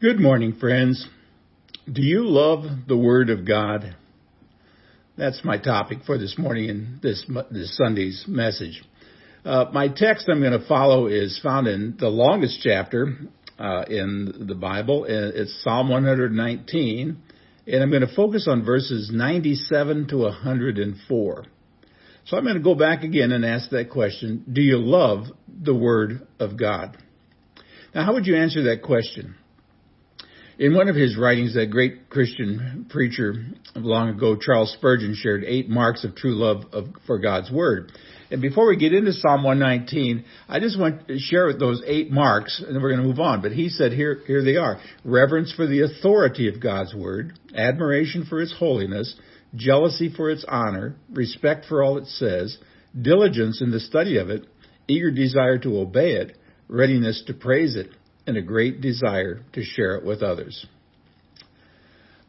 Good morning, friends. Do you love the Word of God? That's my topic for this morning in this, this Sunday's message. Uh, my text I'm going to follow is found in the longest chapter uh, in the Bible. It's Psalm 119, and I'm going to focus on verses 97 to 104. So I'm going to go back again and ask that question Do you love the Word of God? Now, how would you answer that question? In one of his writings, that great Christian preacher of long ago, Charles Spurgeon, shared eight marks of true love of, for God's Word. And before we get into Psalm 119, I just want to share those eight marks, and then we're going to move on. But he said, here, here they are. Reverence for the authority of God's Word, admiration for its holiness, jealousy for its honor, respect for all it says, diligence in the study of it, eager desire to obey it, readiness to praise it, and a great desire to share it with others.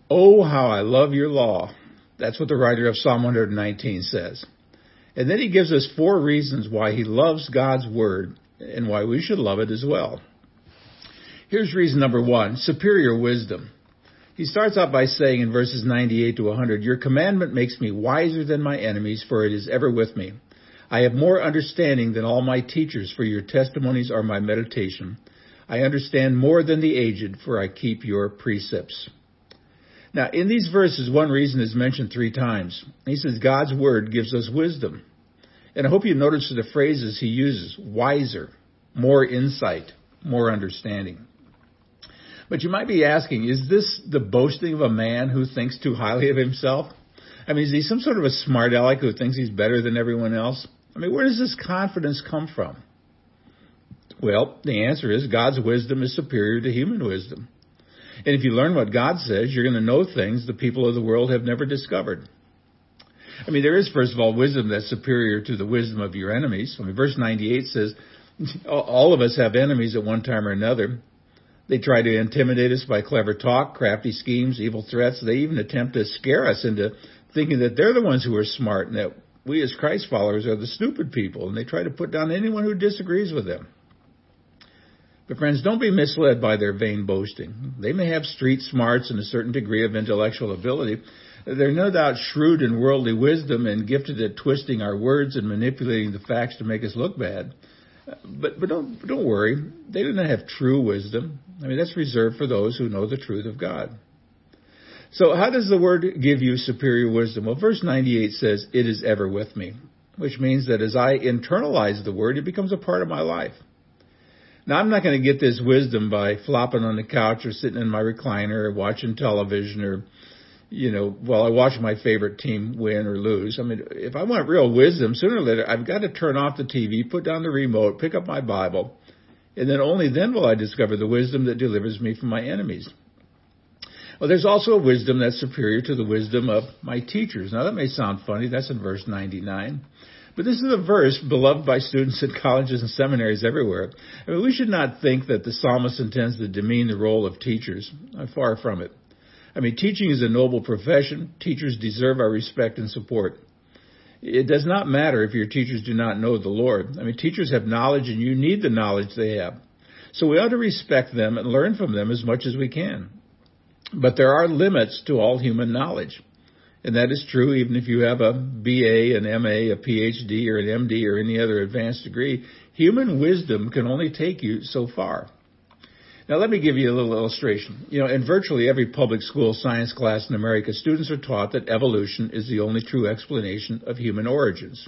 Oh, how I love your law. That's what the writer of Psalm 119 says. And then he gives us four reasons why he loves God's word and why we should love it as well. Here's reason number one, superior wisdom. He starts out by saying in verses 98 to 100, Your commandment makes me wiser than my enemies, for it is ever with me. I have more understanding than all my teachers, for your testimonies are my meditation. I understand more than the aged, for I keep your precepts. Now, in these verses, one reason is mentioned three times. He says God's word gives us wisdom. And I hope you notice the phrases he uses wiser, more insight, more understanding. But you might be asking, is this the boasting of a man who thinks too highly of himself? I mean, is he some sort of a smart aleck who thinks he's better than everyone else? I mean, where does this confidence come from? Well, the answer is God's wisdom is superior to human wisdom. And if you learn what God says, you're going to know things the people of the world have never discovered. I mean, there is, first of all, wisdom that's superior to the wisdom of your enemies. I mean, verse 98 says, all of us have enemies at one time or another. They try to intimidate us by clever talk, crafty schemes, evil threats. They even attempt to scare us into thinking that they're the ones who are smart and that we as Christ followers are the stupid people. And they try to put down anyone who disagrees with them. But friends, don't be misled by their vain boasting. They may have street smarts and a certain degree of intellectual ability. They're no doubt shrewd in worldly wisdom and gifted at twisting our words and manipulating the facts to make us look bad. But but don't don't worry. They do not have true wisdom. I mean that's reserved for those who know the truth of God. So how does the word give you superior wisdom? Well, verse 98 says, "It is ever with me," which means that as I internalize the word, it becomes a part of my life. Now, I'm not going to get this wisdom by flopping on the couch or sitting in my recliner or watching television or, you know, while I watch my favorite team win or lose. I mean, if I want real wisdom, sooner or later, I've got to turn off the TV, put down the remote, pick up my Bible, and then only then will I discover the wisdom that delivers me from my enemies. Well, there's also a wisdom that's superior to the wisdom of my teachers. Now, that may sound funny. That's in verse 99. But this is a verse beloved by students in colleges and seminaries everywhere. I mean, we should not think that the psalmist intends to demean the role of teachers. Far from it. I mean, teaching is a noble profession. Teachers deserve our respect and support. It does not matter if your teachers do not know the Lord. I mean, teachers have knowledge and you need the knowledge they have. So we ought to respect them and learn from them as much as we can. But there are limits to all human knowledge. And that is true even if you have a BA, an MA, a PhD, or an MD, or any other advanced degree. Human wisdom can only take you so far. Now let me give you a little illustration. You know, in virtually every public school science class in America, students are taught that evolution is the only true explanation of human origins.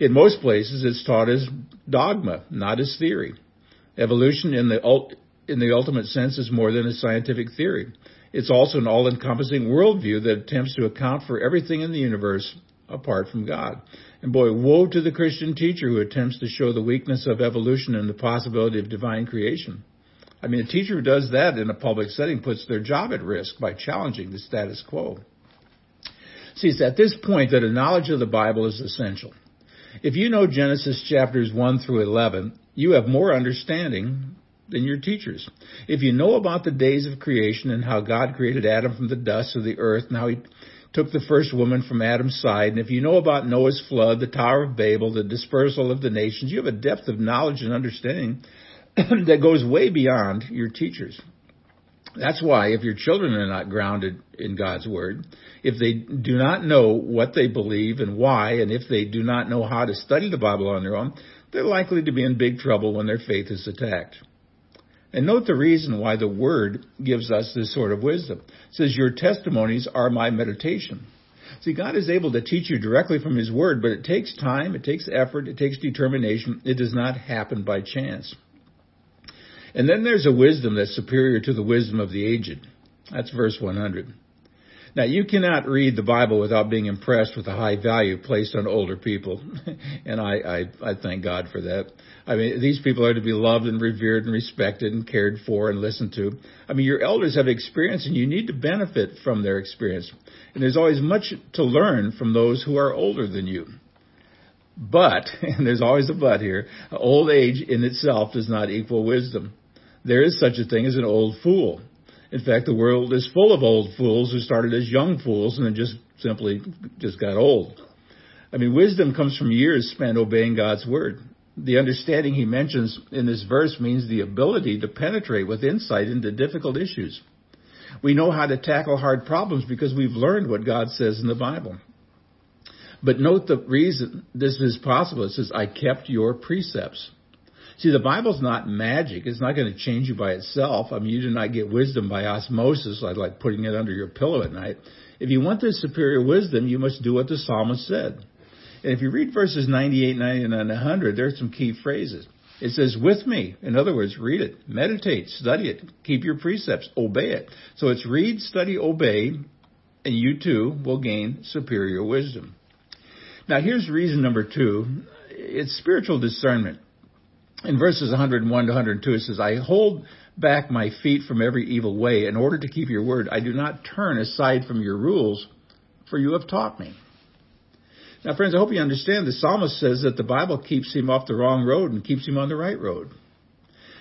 In most places, it's taught as dogma, not as theory. Evolution in the, in the ultimate sense is more than a scientific theory. It's also an all encompassing worldview that attempts to account for everything in the universe apart from God. And boy, woe to the Christian teacher who attempts to show the weakness of evolution and the possibility of divine creation. I mean, a teacher who does that in a public setting puts their job at risk by challenging the status quo. See, it's at this point that a knowledge of the Bible is essential. If you know Genesis chapters 1 through 11, you have more understanding than your teachers. If you know about the days of creation and how God created Adam from the dust of the earth and how he took the first woman from Adam's side, and if you know about Noah's flood, the Tower of Babel, the dispersal of the nations, you have a depth of knowledge and understanding that goes way beyond your teachers. That's why if your children are not grounded in God's Word, if they do not know what they believe and why, and if they do not know how to study the Bible on their own, they're likely to be in big trouble when their faith is attacked. And note the reason why the Word gives us this sort of wisdom. It says, Your testimonies are my meditation. See, God is able to teach you directly from His Word, but it takes time, it takes effort, it takes determination. It does not happen by chance. And then there's a wisdom that's superior to the wisdom of the aged. That's verse 100. Now, you cannot read the Bible without being impressed with the high value placed on older people. and I, I, I thank God for that. I mean, these people are to be loved and revered and respected and cared for and listened to. I mean, your elders have experience and you need to benefit from their experience. And there's always much to learn from those who are older than you. But, and there's always a but here, old age in itself does not equal wisdom. There is such a thing as an old fool. In fact, the world is full of old fools who started as young fools and then just simply just got old. I mean, wisdom comes from years spent obeying God's word. The understanding he mentions in this verse means the ability to penetrate with insight into difficult issues. We know how to tackle hard problems because we've learned what God says in the Bible. But note the reason this is possible. It says, I kept your precepts. See, the Bible's not magic. It's not going to change you by itself. I mean, you do not get wisdom by osmosis, like, putting it under your pillow at night. If you want this superior wisdom, you must do what the psalmist said. And if you read verses 98, 99, and 100, there are some key phrases. It says, with me. In other words, read it, meditate, study it, keep your precepts, obey it. So it's read, study, obey, and you too will gain superior wisdom. Now here's reason number two. It's spiritual discernment in verses 101 to 102, it says, I hold back my feet from every evil way in order to keep your word. I do not turn aside from your rules, for you have taught me. Now, friends, I hope you understand the psalmist says that the Bible keeps him off the wrong road and keeps him on the right road.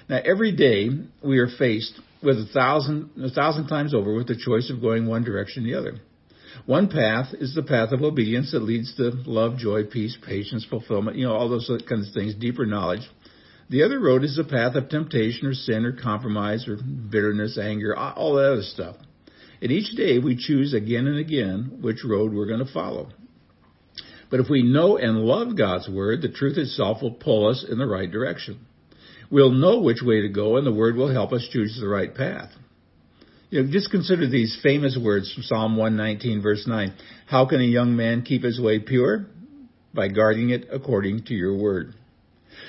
Now, every day we are faced with a thousand, a thousand times over with the choice of going one direction or the other. One path is the path of obedience that leads to love, joy, peace, patience, fulfillment, you know, all those kinds of things, deeper knowledge. The other road is the path of temptation or sin or compromise or bitterness, anger, all that other stuff. And each day we choose again and again which road we're going to follow. But if we know and love God's Word, the truth itself will pull us in the right direction. We'll know which way to go and the Word will help us choose the right path. You know, just consider these famous words from Psalm 119 verse 9. How can a young man keep his way pure? By guarding it according to your Word.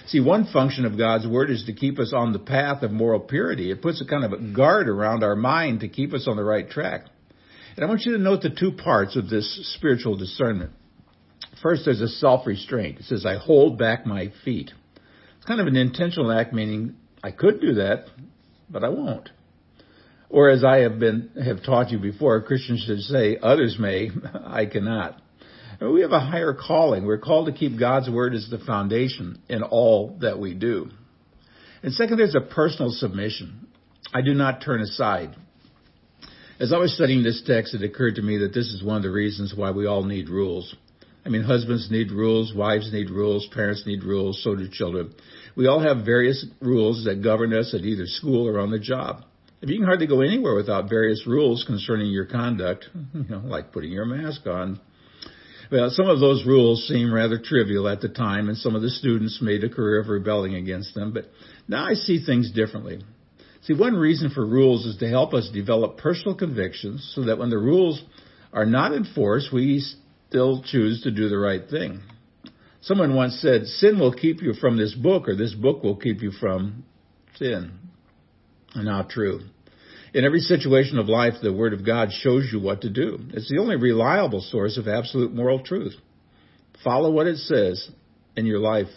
See, one function of God's Word is to keep us on the path of moral purity. It puts a kind of a guard around our mind to keep us on the right track. And I want you to note the two parts of this spiritual discernment. First, there's a self-restraint. It says, I hold back my feet. It's kind of an intentional act, meaning I could do that, but I won't. Or as I have been, have taught you before, Christians should say, others may, I cannot. We have a higher calling. We're called to keep God's word as the foundation in all that we do. And second, there's a personal submission. I do not turn aside. As I was studying this text, it occurred to me that this is one of the reasons why we all need rules. I mean, husbands need rules, wives need rules, parents need rules, so do children. We all have various rules that govern us at either school or on the job. If you can hardly go anywhere without various rules concerning your conduct, you know, like putting your mask on, well, some of those rules seem rather trivial at the time, and some of the students made a career of rebelling against them, but now I see things differently. See, one reason for rules is to help us develop personal convictions so that when the rules are not enforced, we still choose to do the right thing. Someone once said, sin will keep you from this book, or this book will keep you from sin. Not true. In every situation of life, the Word of God shows you what to do. It's the only reliable source of absolute moral truth. Follow what it says, and your life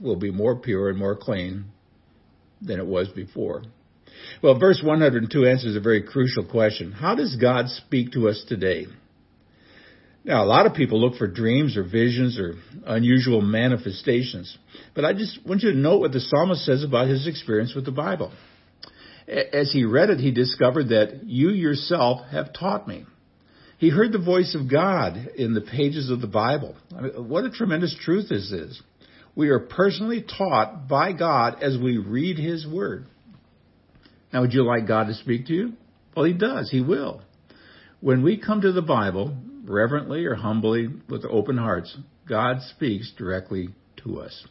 will be more pure and more clean than it was before. Well, verse 102 answers a very crucial question. How does God speak to us today? Now, a lot of people look for dreams or visions or unusual manifestations, but I just want you to note what the psalmist says about his experience with the Bible as he read it, he discovered that you yourself have taught me. He heard the voice of God in the pages of the Bible. I mean, what a tremendous truth this is. We are personally taught by God as we read His Word. Now, would you like God to speak to you? Well, he does. He will. When we come to the Bible, reverently or humbly, with open hearts, God speaks directly to us.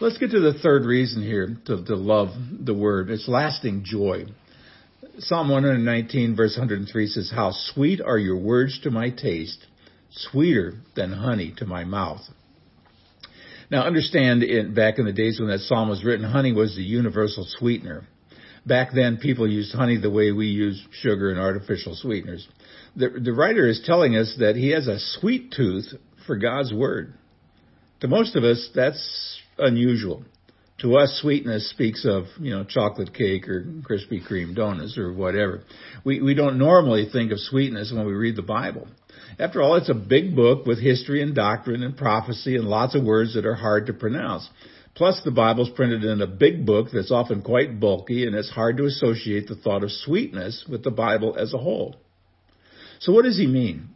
Let's get to the third reason here to, to love the Word. It's lasting joy. Psalm 119 verse 103 says, How sweet are your words to my taste, sweeter than honey to my mouth. Now understand, in, back in the days when that psalm was written, honey was the universal sweetener. Back then, people used honey the way we use sugar and artificial sweeteners. The, the writer is telling us that he has a sweet tooth for God's word. To most of us, that's unusual. To us, sweetness speaks of, you know, chocolate cake or Krispy Kreme donuts or whatever. We, we don't normally think of sweetness when we read the Bible. After all, it's a big book with history and doctrine and prophecy and lots of words that are hard to pronounce. Plus, the Bible's printed in a big book that's often quite bulky and it's hard to associate the thought of sweetness with the Bible as a whole. So what does he mean?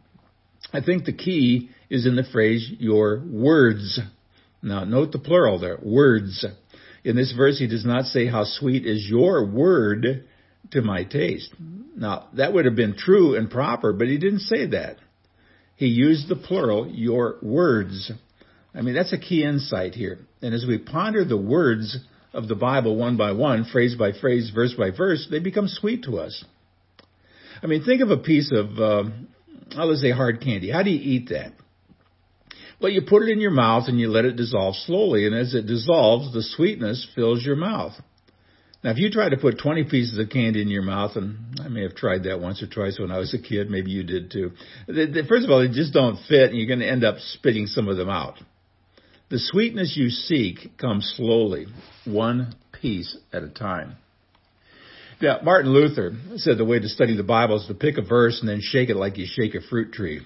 I think the key is in the phrase, your words. Now, note the plural there, words. In this verse, he does not say, how sweet is your word to my taste. Now, that would have been true and proper, but he didn't say that. He used the plural, your words. I mean, that's a key insight here. And as we ponder the words of the Bible one by one, phrase by phrase, verse by verse, they become sweet to us. I mean, think of a piece of, uh, let's say hard candy. How do you eat that? Well, you put it in your mouth and you let it dissolve slowly, and as it dissolves, the sweetness fills your mouth. Now, if you try to put 20 pieces of candy in your mouth, and I may have tried that once or twice when I was a kid, maybe you did too. First of all, they just don't fit, and you're going to end up spitting some of them out. The sweetness you seek comes slowly, one piece at a time. Now, Martin Luther said the way to study the Bible is to pick a verse and then shake it like you shake a fruit tree.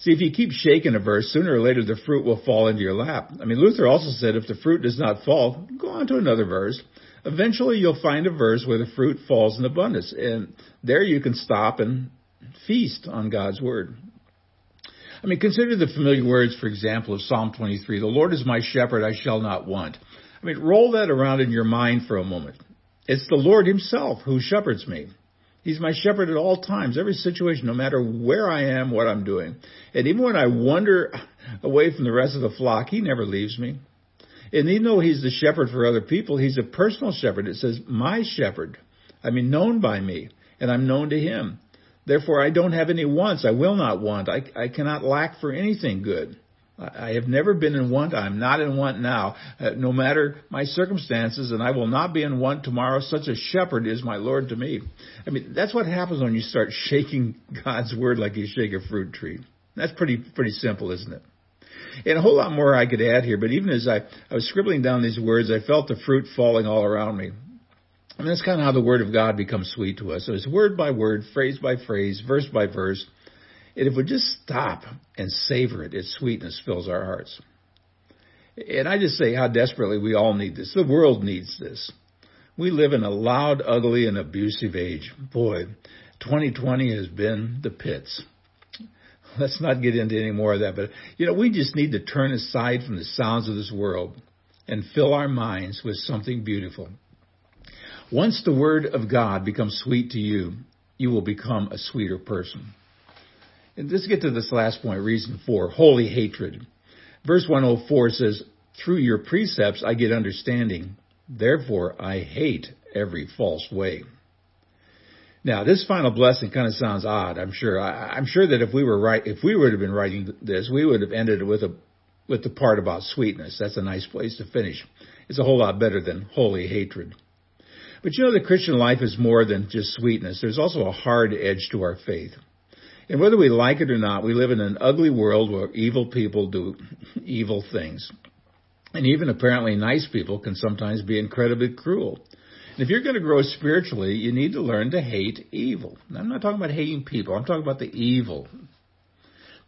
See, if you keep shaking a verse, sooner or later the fruit will fall into your lap. I mean, Luther also said if the fruit does not fall, go on to another verse. Eventually you'll find a verse where the fruit falls in abundance, and there you can stop and feast on God's Word. I mean, consider the familiar words, for example, of Psalm 23. The Lord is my shepherd, I shall not want. I mean, roll that around in your mind for a moment. It's the Lord Himself who shepherds me. He's my shepherd at all times, every situation, no matter where I am, what I'm doing. And even when I wander away from the rest of the flock, He never leaves me. And even though He's the shepherd for other people, He's a personal shepherd. It says, my shepherd. I mean, known by me, and I'm known to Him. Therefore, I don't have any wants. I will not want. I, I cannot lack for anything good. I have never been in want. I'm not in want now, uh, no matter my circumstances, and I will not be in want tomorrow. Such a shepherd is my Lord to me. I mean, that's what happens when you start shaking God's word like you shake a fruit tree. That's pretty, pretty simple, isn't it? And a whole lot more I could add here, but even as I, I was scribbling down these words, I felt the fruit falling all around me. And that's kind of how the Word of God becomes sweet to us. So it's word by word, phrase by phrase, verse by verse. And if we just stop and savor it, its sweetness fills our hearts. And I just say how desperately we all need this. The world needs this. We live in a loud, ugly, and abusive age. Boy, 2020 has been the pits. Let's not get into any more of that, but you know, we just need to turn aside from the sounds of this world and fill our minds with something beautiful. Once the Word of God becomes sweet to you, you will become a sweeter person. Let's get to this last point, reason four, holy hatred. Verse 104 says, through your precepts I get understanding. Therefore I hate every false way. Now, this final blessing kind of sounds odd. I'm sure. I, am sure that if we were right, if we would have been writing this, we would have ended with a with the part about sweetness. That's a nice place to finish. It's a whole lot better than holy hatred. But you know, the Christian life is more than just sweetness. There's also a hard edge to our faith. And whether we like it or not, we live in an ugly world where evil people do evil things. And even apparently nice people can sometimes be incredibly cruel. And if you're going to grow spiritually, you need to learn to hate evil. I'm not talking about hating people. I'm talking about the evil.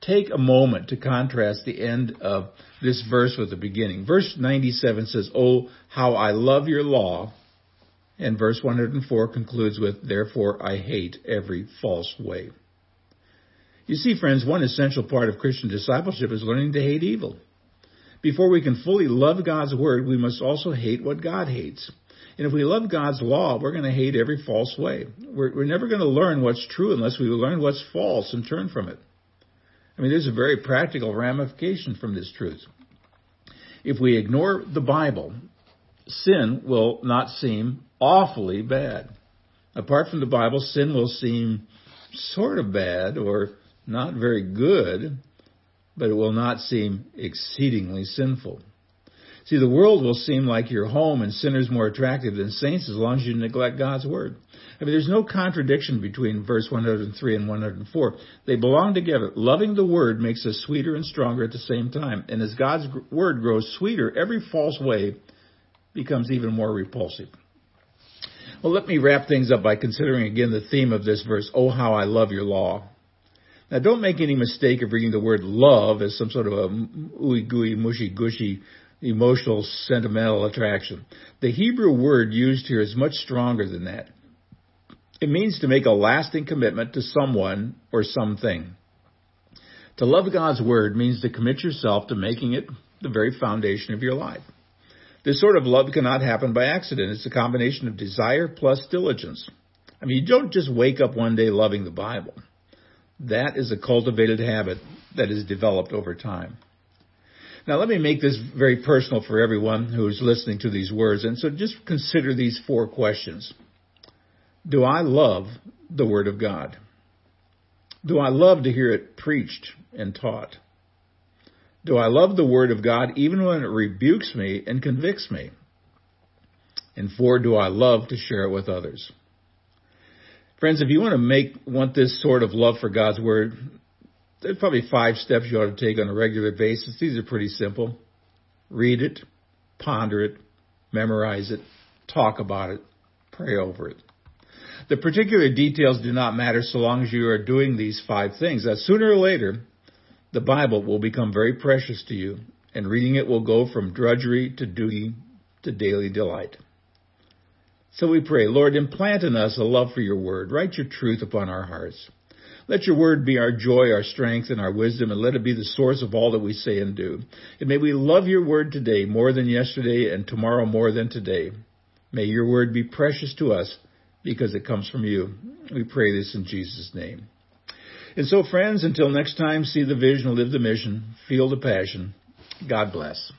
Take a moment to contrast the end of this verse with the beginning. Verse 97 says, Oh, how I love your law. And verse 104 concludes with, Therefore I hate every false way. You see, friends, one essential part of Christian discipleship is learning to hate evil. Before we can fully love God's word, we must also hate what God hates. And if we love God's law, we're going to hate every false way. We're, we're never going to learn what's true unless we learn what's false and turn from it. I mean, there's a very practical ramification from this truth. If we ignore the Bible, sin will not seem awfully bad. Apart from the Bible, sin will seem sort of bad or not very good, but it will not seem exceedingly sinful. See, the world will seem like your home and sinners more attractive than saints as long as you neglect God's word. I mean, there's no contradiction between verse 103 and 104. They belong together. Loving the word makes us sweeter and stronger at the same time. And as God's word grows sweeter, every false way becomes even more repulsive. Well, let me wrap things up by considering again the theme of this verse, Oh, how I love your law. Now, don't make any mistake of reading the word love as some sort of a ooey gooey, mushy gushy emotional, sentimental attraction. The Hebrew word used here is much stronger than that. It means to make a lasting commitment to someone or something. To love God's word means to commit yourself to making it the very foundation of your life. This sort of love cannot happen by accident. It's a combination of desire plus diligence. I mean, you don't just wake up one day loving the Bible. That is a cultivated habit that is developed over time. Now, let me make this very personal for everyone who's listening to these words. And so just consider these four questions. Do I love the Word of God? Do I love to hear it preached and taught? Do I love the Word of God even when it rebukes me and convicts me? And four, do I love to share it with others? Friends, if you want to make, want this sort of love for God's Word, there's probably five steps you ought to take on a regular basis. These are pretty simple. Read it, ponder it, memorize it, talk about it, pray over it. The particular details do not matter so long as you are doing these five things. That sooner or later, the Bible will become very precious to you, and reading it will go from drudgery to duty to daily delight. So we pray, Lord, implant in us a love for your word. Write your truth upon our hearts. Let your word be our joy, our strength, and our wisdom, and let it be the source of all that we say and do. And may we love your word today more than yesterday and tomorrow more than today. May your word be precious to us because it comes from you. We pray this in Jesus' name. And so, friends, until next time, see the vision, live the mission, feel the passion. God bless.